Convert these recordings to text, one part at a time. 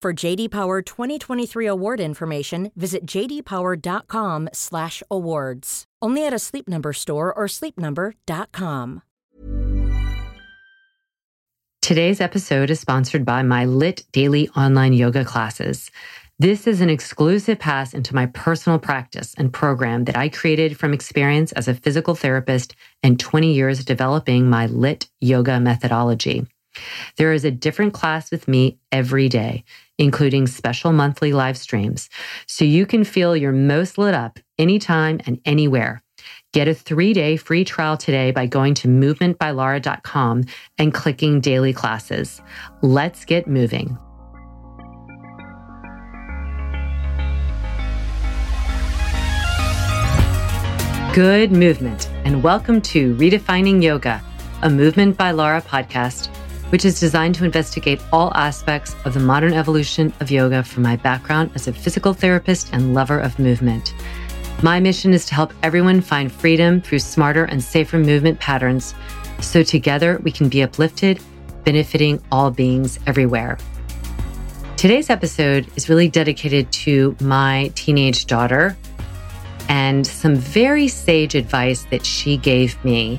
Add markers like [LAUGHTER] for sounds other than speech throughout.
For JD Power 2023 award information, visit jdpower.com/awards. Only at a Sleep Number store or sleepnumber.com. Today's episode is sponsored by my Lit Daily online yoga classes. This is an exclusive pass into my personal practice and program that I created from experience as a physical therapist and 20 years developing my Lit yoga methodology. There is a different class with me every day, including special monthly live streams, so you can feel your most lit up anytime and anywhere. Get a three day free trial today by going to movementbylara.com and clicking daily classes. Let's get moving. Good movement, and welcome to Redefining Yoga, a Movement by Lara podcast, which is designed to investigate all aspects of the modern evolution of yoga from my background as a physical therapist and lover of movement. My mission is to help everyone find freedom through smarter and safer movement patterns so together we can be uplifted, benefiting all beings everywhere. Today's episode is really dedicated to my teenage daughter and some very sage advice that she gave me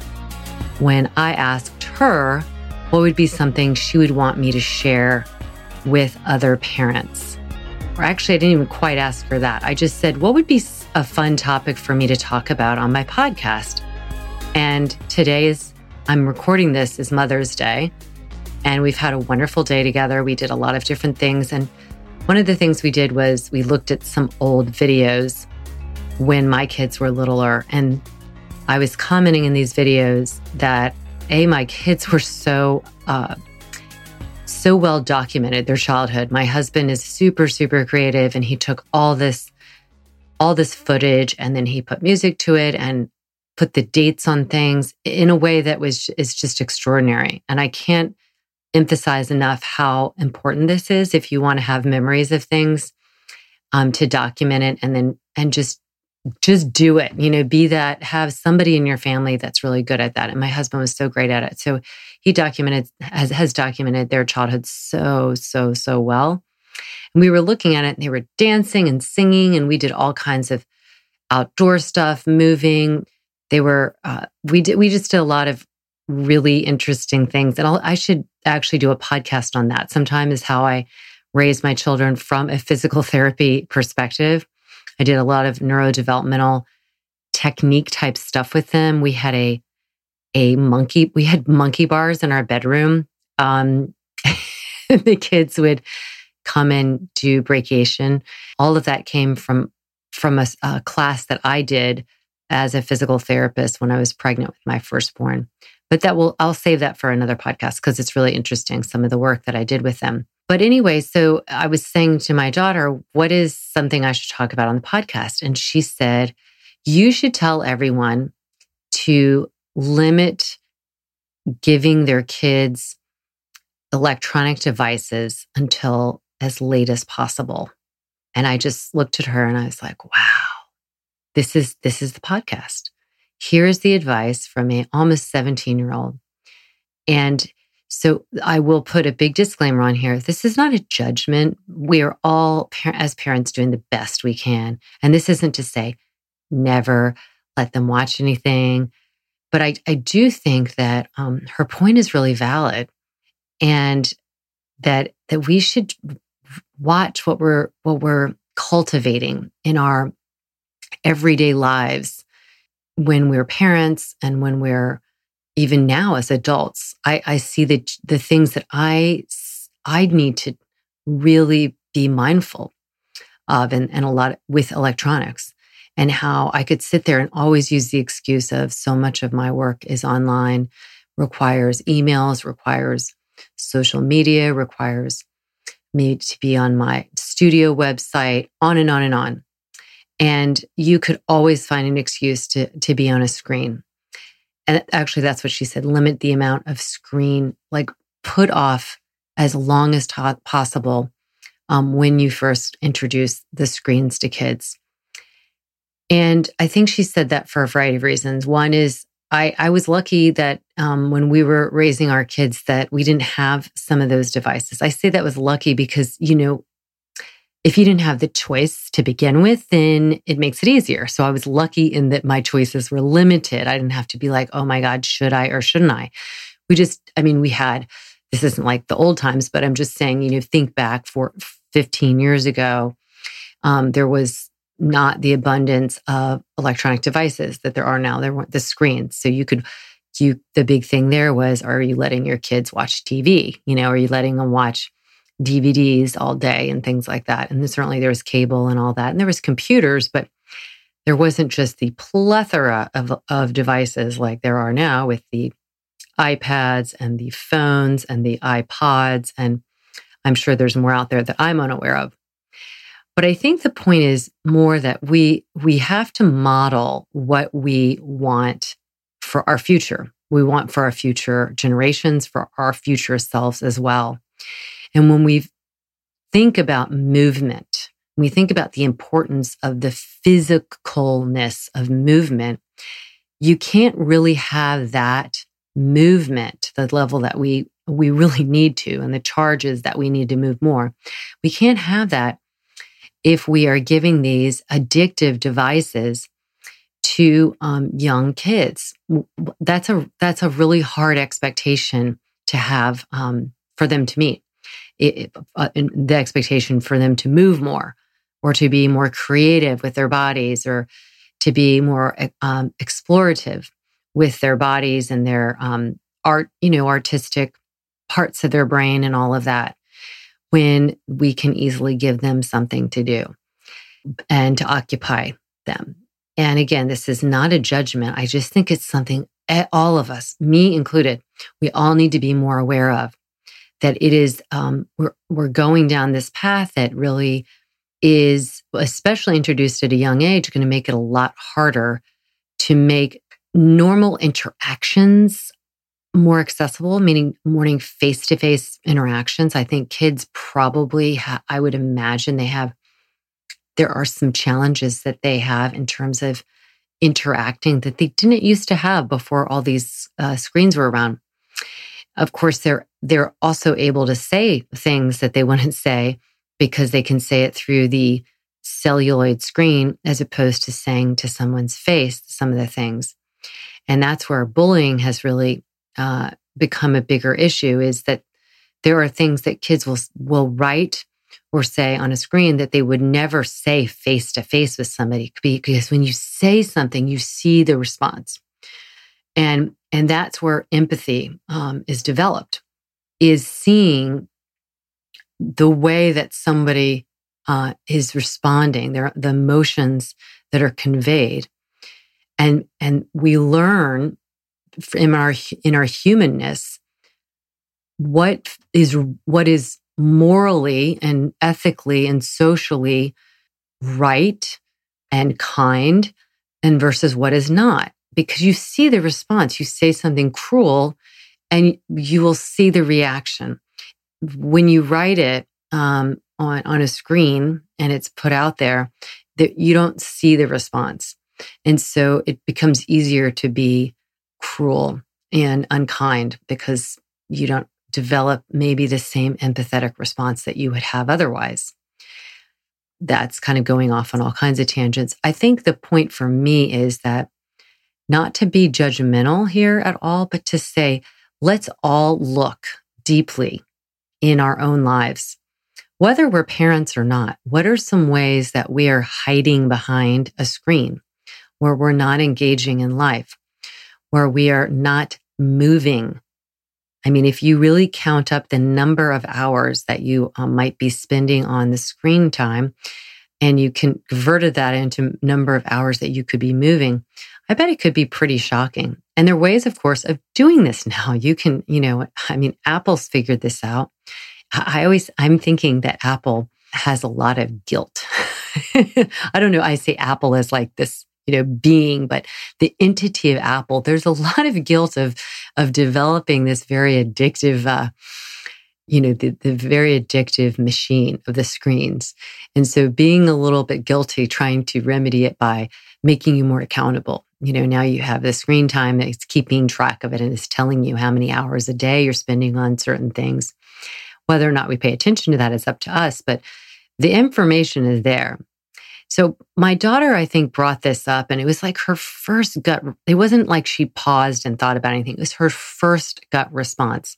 when I asked her what would be something she would want me to share with other parents. Or actually, I didn't even quite ask for that. I just said, what would be a fun topic for me to talk about on my podcast? And today is, I'm recording this is Mother's Day. And we've had a wonderful day together. We did a lot of different things. And one of the things we did was we looked at some old videos when my kids were littler. And I was commenting in these videos that A, my kids were so, uh, so well documented their childhood. My husband is super, super creative and he took all this, all this footage and then he put music to it and put the dates on things in a way that was, is just extraordinary. And I can't emphasize enough how important this is if you want to have memories of things um, to document it and then and just just do it you know be that have somebody in your family that's really good at that. And my husband was so great at it. So he documented has, has documented their childhood so so so well. And we were looking at it and they were dancing and singing and we did all kinds of outdoor stuff moving. They were uh, we did we just did a lot of really interesting things. And I'll, i should actually do a podcast on that. Sometime is how i raise my children from a physical [LAUGHS] therapy perspective I did a lot of neurodevelopmental technique type stuff with them. We had a a monkey, we had monkey bars in our bedroom. Um, [LAUGHS] the kids would come and do brachiation. All of that came from from a, a class that I did as a physical therapist when I was pregnant with my firstborn. But that will I'll save that for another podcast because it's really interesting some of the work that I did with them. But anyway, so I was saying to my daughter, what is something I should talk about on the podcast? And she said, you should tell everyone to limit giving their kids electronic devices until as late as possible. And I just looked at her and I was like, wow, this is, this is the podcast. Here's the advice from a almost 17 year old. And so I will put a big disclaimer on here. This is not a judgment. We are all, as parents, doing the best we can. And this isn't to say never let them watch anything. But I, I do think that um, her point is really valid and that, that we should watch what we're what we're cultivating in our everyday lives when we're parents and when we're even now as adults. I, I see the the things that I I need to really be mindful of and, and a lot with electronics and how I could sit there and always use the excuse of so much of my work is online, requires emails, requires social media, requires me to be on my studio website, on and on and on. And you could always find an excuse to, to be on a screen. And actually, that's what she said limit the amount of screen, like put off as long as ta- possible um, when you first introduce the screens to kids. And I think she said that for a variety of reasons. One is I, I was lucky that um, when we were raising our kids that we didn't have some of those devices. I say that was lucky because, you know, if you didn't have the choice to begin with, then it makes it easier. So I was lucky in that my choices were limited. I didn't have to be like, oh my God, should I or shouldn't I? We just, I mean, we had, this isn't like the old times, but I'm just saying, you know, think back for 15 years ago, um, there was not the abundance of electronic devices that there are now. There weren't the screens. So you could, you, the big thing there was, are you letting your kids watch TV? You know, are you letting them watch DVDs all day and things like that? And certainly there was cable and all that. And there was computers, but there wasn't just the plethora of, of devices like there are now with the iPads and the phones and the iPods. And I'm sure there's more out there that I'm unaware of. But I think the point is more that we we have to model what we want for our future. We want for our future generations, for our future selves as well. And when we think about movement, we think about the importance of the physicalness of movement, you can't really have that movement, the level that we we really [LAUGHS] need to, and the charges that we need to move more. We can't have that if we are giving these addictive devices to um, young kids. That's a that's a really hard expectation to have um, for them to meet. Uh, the expectation for them to move more, or to be more creative with their bodies, or to be more um, explorative with their bodies and their um, art, you know, artistic parts of their brain and all of that when we can easily give them something to do and to occupy them. And again, this is not a judgment. I just think it's something all of us, me included, we all need to be more aware of that it is, um, we're, we're going down this path that really is, especially introduced at a young age, going to make it a lot harder to make normal interactions more accessible, meaning morning face to face interactions. I think kids probably, ha- I would imagine they have, there are some challenges that they have in terms of interacting that they didn't used to have before all these uh, screens were around. Of course, they're they're also able to say things that they [LAUGHS] wouldn't say because they can say it through the celluloid screen as opposed to saying to someone's face some of the things. And that's where bullying has really uh, become a bigger issue is that there are things that kids will will write or say on a screen that they would never say face to face with somebody because when you say something you see the response and and that's where empathy um, is developed is seeing the way that somebody uh, is responding their the emotions that are conveyed. And and we learn in our in our humanness what is what is morally and ethically and socially right and kind and versus what is not because you see the response you say something cruel and you will see the reaction when you write it um, on on a screen and it's put out there that you don't see the response and so it becomes easier to be cruel and unkind because you don't develop maybe the same empathetic response that you would have otherwise. That's kind of going off on all kinds of tangents. I think the point for me is that not to be judgmental here at all, but to say, let's all look deeply in our own lives. whether we're parents or not, what are some ways that we are hiding behind a screen where we're not engaging in life, where we are not moving? I mean, if you really count up the number of hours that you um, might be spending on the screen time and you converted that into number of hours that you could be moving, I bet it could be pretty shocking. And there are ways, of course, of doing this now. [LAUGHS] You can, you know, I mean, Apple's figured this out. I always, I'm thinking that Apple has a lot of guilt. [LAUGHS] I don't know. I say Apple as like this, you know, being, but the entity of Apple, there's a [LAUGHS] lot of guilt of, of developing this very addictive, uh, you know, the, the very addictive machine of the screens. And so being a little bit guilty, trying to remedy it by making you more accountable. You know, now you have the screen time that's keeping track of it and it's telling you how many hours a day you're spending on certain things. Whether or not we pay attention to that is up to us, but the information is there. So my daughter, I think, brought this up and it was like her first gut. It wasn't like she paused and thought about anything. It was her first gut response.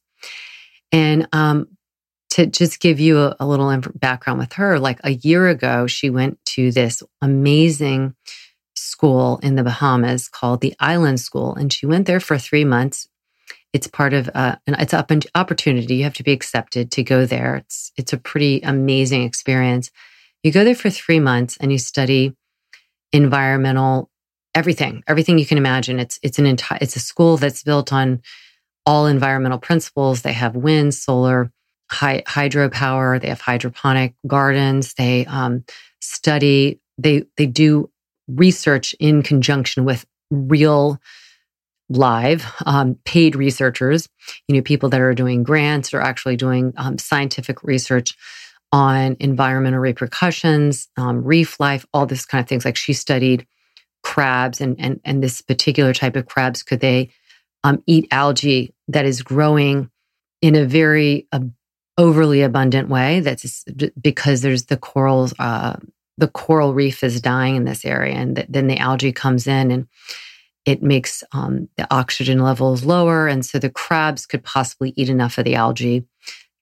And um, to just give you a, a little background with her, like a year ago, she went to this amazing school in the Bahamas called the Island School. And she went there for three months it's part of uh, an it's up an opportunity. You have to be accepted to go there. It's it's a pretty amazing experience. You go there for three months and you study environmental everything, everything you can imagine. It's it's an entire it's a school that's built on all environmental principles. They have wind, solar, high, hydropower. They have hydroponic gardens. They um, study. They they do research in conjunction with real live um, paid researchers you know people that are doing grants or actually doing um, scientific research on environmental repercussions um, reef life all this kind of things like she studied crabs and and and this particular type of crabs could they um, eat algae that is growing in a very uh, overly abundant way that's because there's the corals uh, the coral reef is dying in this area and th- then the algae comes in and it makes um, the oxygen levels lower. And so the crabs could possibly eat enough of the algae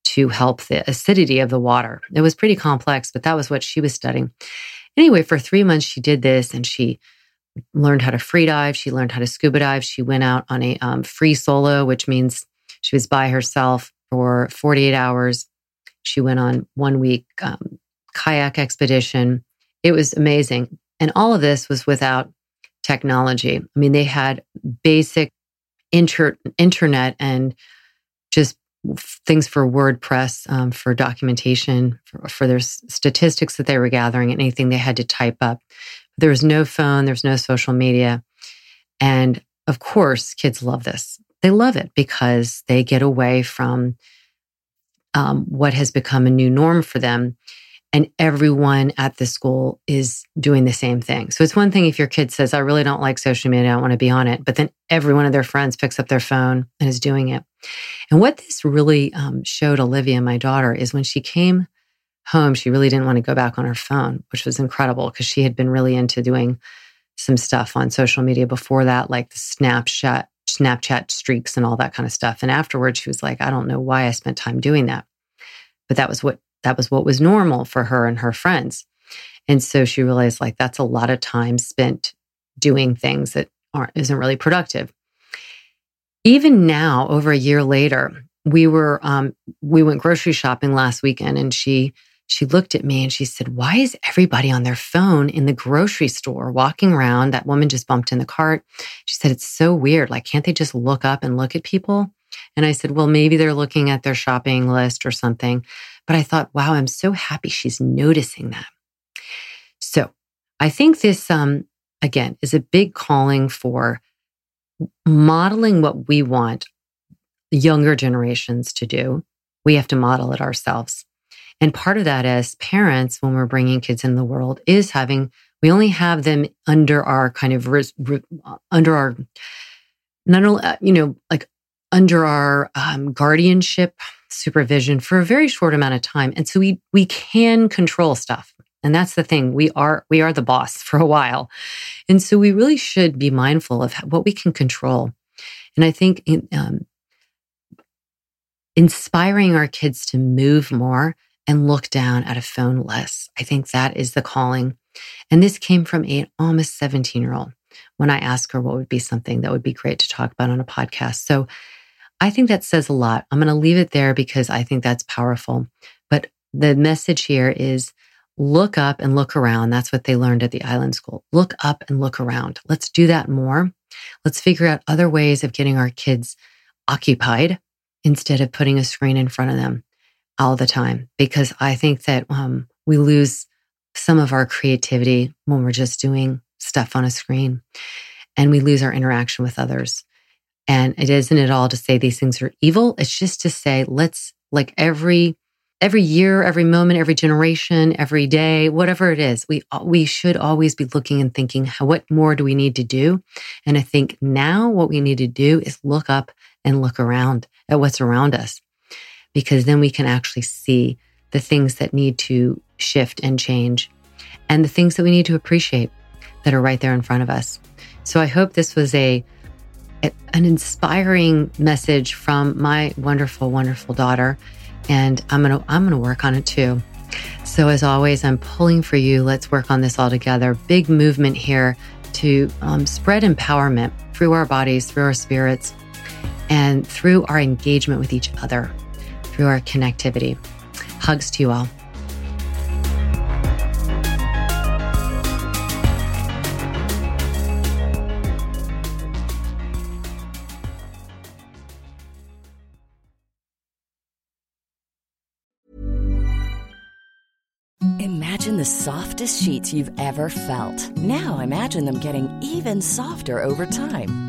to help the acidity of the water. It was pretty complex, but that was what she was studying. Anyway, for three months, she did this and she learned how to free dive. She learned how to scuba dive. She went out on a um, free solo, which means she was by herself for 48 hours. She went on one week um, kayak expedition. It was amazing. And all of this was without technology. I mean, they had basic inter- internet and just things for WordPress, um, for documentation, for, for, their statistics that they were gathering, and anything they had to type up. There was no phone, there's no social media. And of course, kids love this. They love it because they get away from um, what has become a new norm for them and everyone at the school is doing the same thing. So it's one thing if your kid says, I really don't like social media, I don't want to be on it, but then every one of their friends picks up their phone and is doing it. And what this really um, showed Olivia, my daughter, is when she came home, she really didn't want to go back on her phone, which was incredible because she had been really into doing some stuff on social media before that, like the Snapchat, Snapchat streaks and all that kind of stuff. And afterwards, she was like, I don't know why I spent time doing that. But that was what that was what was normal for her and her friends. And so she realized like that's a lot of time spent doing things that aren't isn't really productive. Even now, over a year later, we were um, we went grocery shopping last weekend, and she she looked at me and she said, "Why is everybody on their phone in the grocery store walking around?" That woman just bumped in the cart. She said, "It's so weird. Like, can't they just look up and look at people?" And I said, "Well, maybe they're looking at their shopping list or something." But I thought, wow, I'm so happy she's noticing that. So I think this, um, again, is a big calling for modeling what we want younger generations to do. We have to model it ourselves. And part of that as parents, when we're bringing kids in the world, is having, we only have them under our kind of, under our, not only, uh, you know, like under our um, guardianship supervision for a very short amount of time. And so we, we can control stuff. And that's the thing. We are, we are the boss [LAUGHS] for a while. And so we really should be mindful of what we can control. And I think in, um, inspiring our kids to move more and look down at a phone less. I think that is the calling. And this came from a almost 17 year old when I asked her what would be something that would be great to talk about on a podcast. So I think that says a lot. I'm going to leave it there because I think that's powerful. But the message here is look up and look around. That's what they learned at the island school. Look up and look around. Let's do that more. Let's figure out other ways of getting our kids occupied instead of putting a screen in front of them all the time. Because I think that um, we lose some of our creativity when we're just doing stuff on a screen and we lose our interaction with others. And it isn't at all to say these things are evil. It's just to say, let's like every every year, every moment, every generation, every day, whatever it is, we we should always be looking and thinking, how, what more do we need to do? And I think now what we need to do is look up and look around at what's around us, because then we can actually see the things that need to shift and change, and the things that we need to appreciate that are right there in front of us. So I hope this was a an inspiring message from my wonderful, wonderful daughter and I'm going to I'm going to work on it too. So as always, I'm pulling for you. Let's work on this all together. Big movement here to um, spread empowerment through our bodies, through our spirits, and through our engagement with each other, through our connectivity. Hugs to you all. Imagine the softest sheets you've ever felt. Now imagine them getting even softer over time.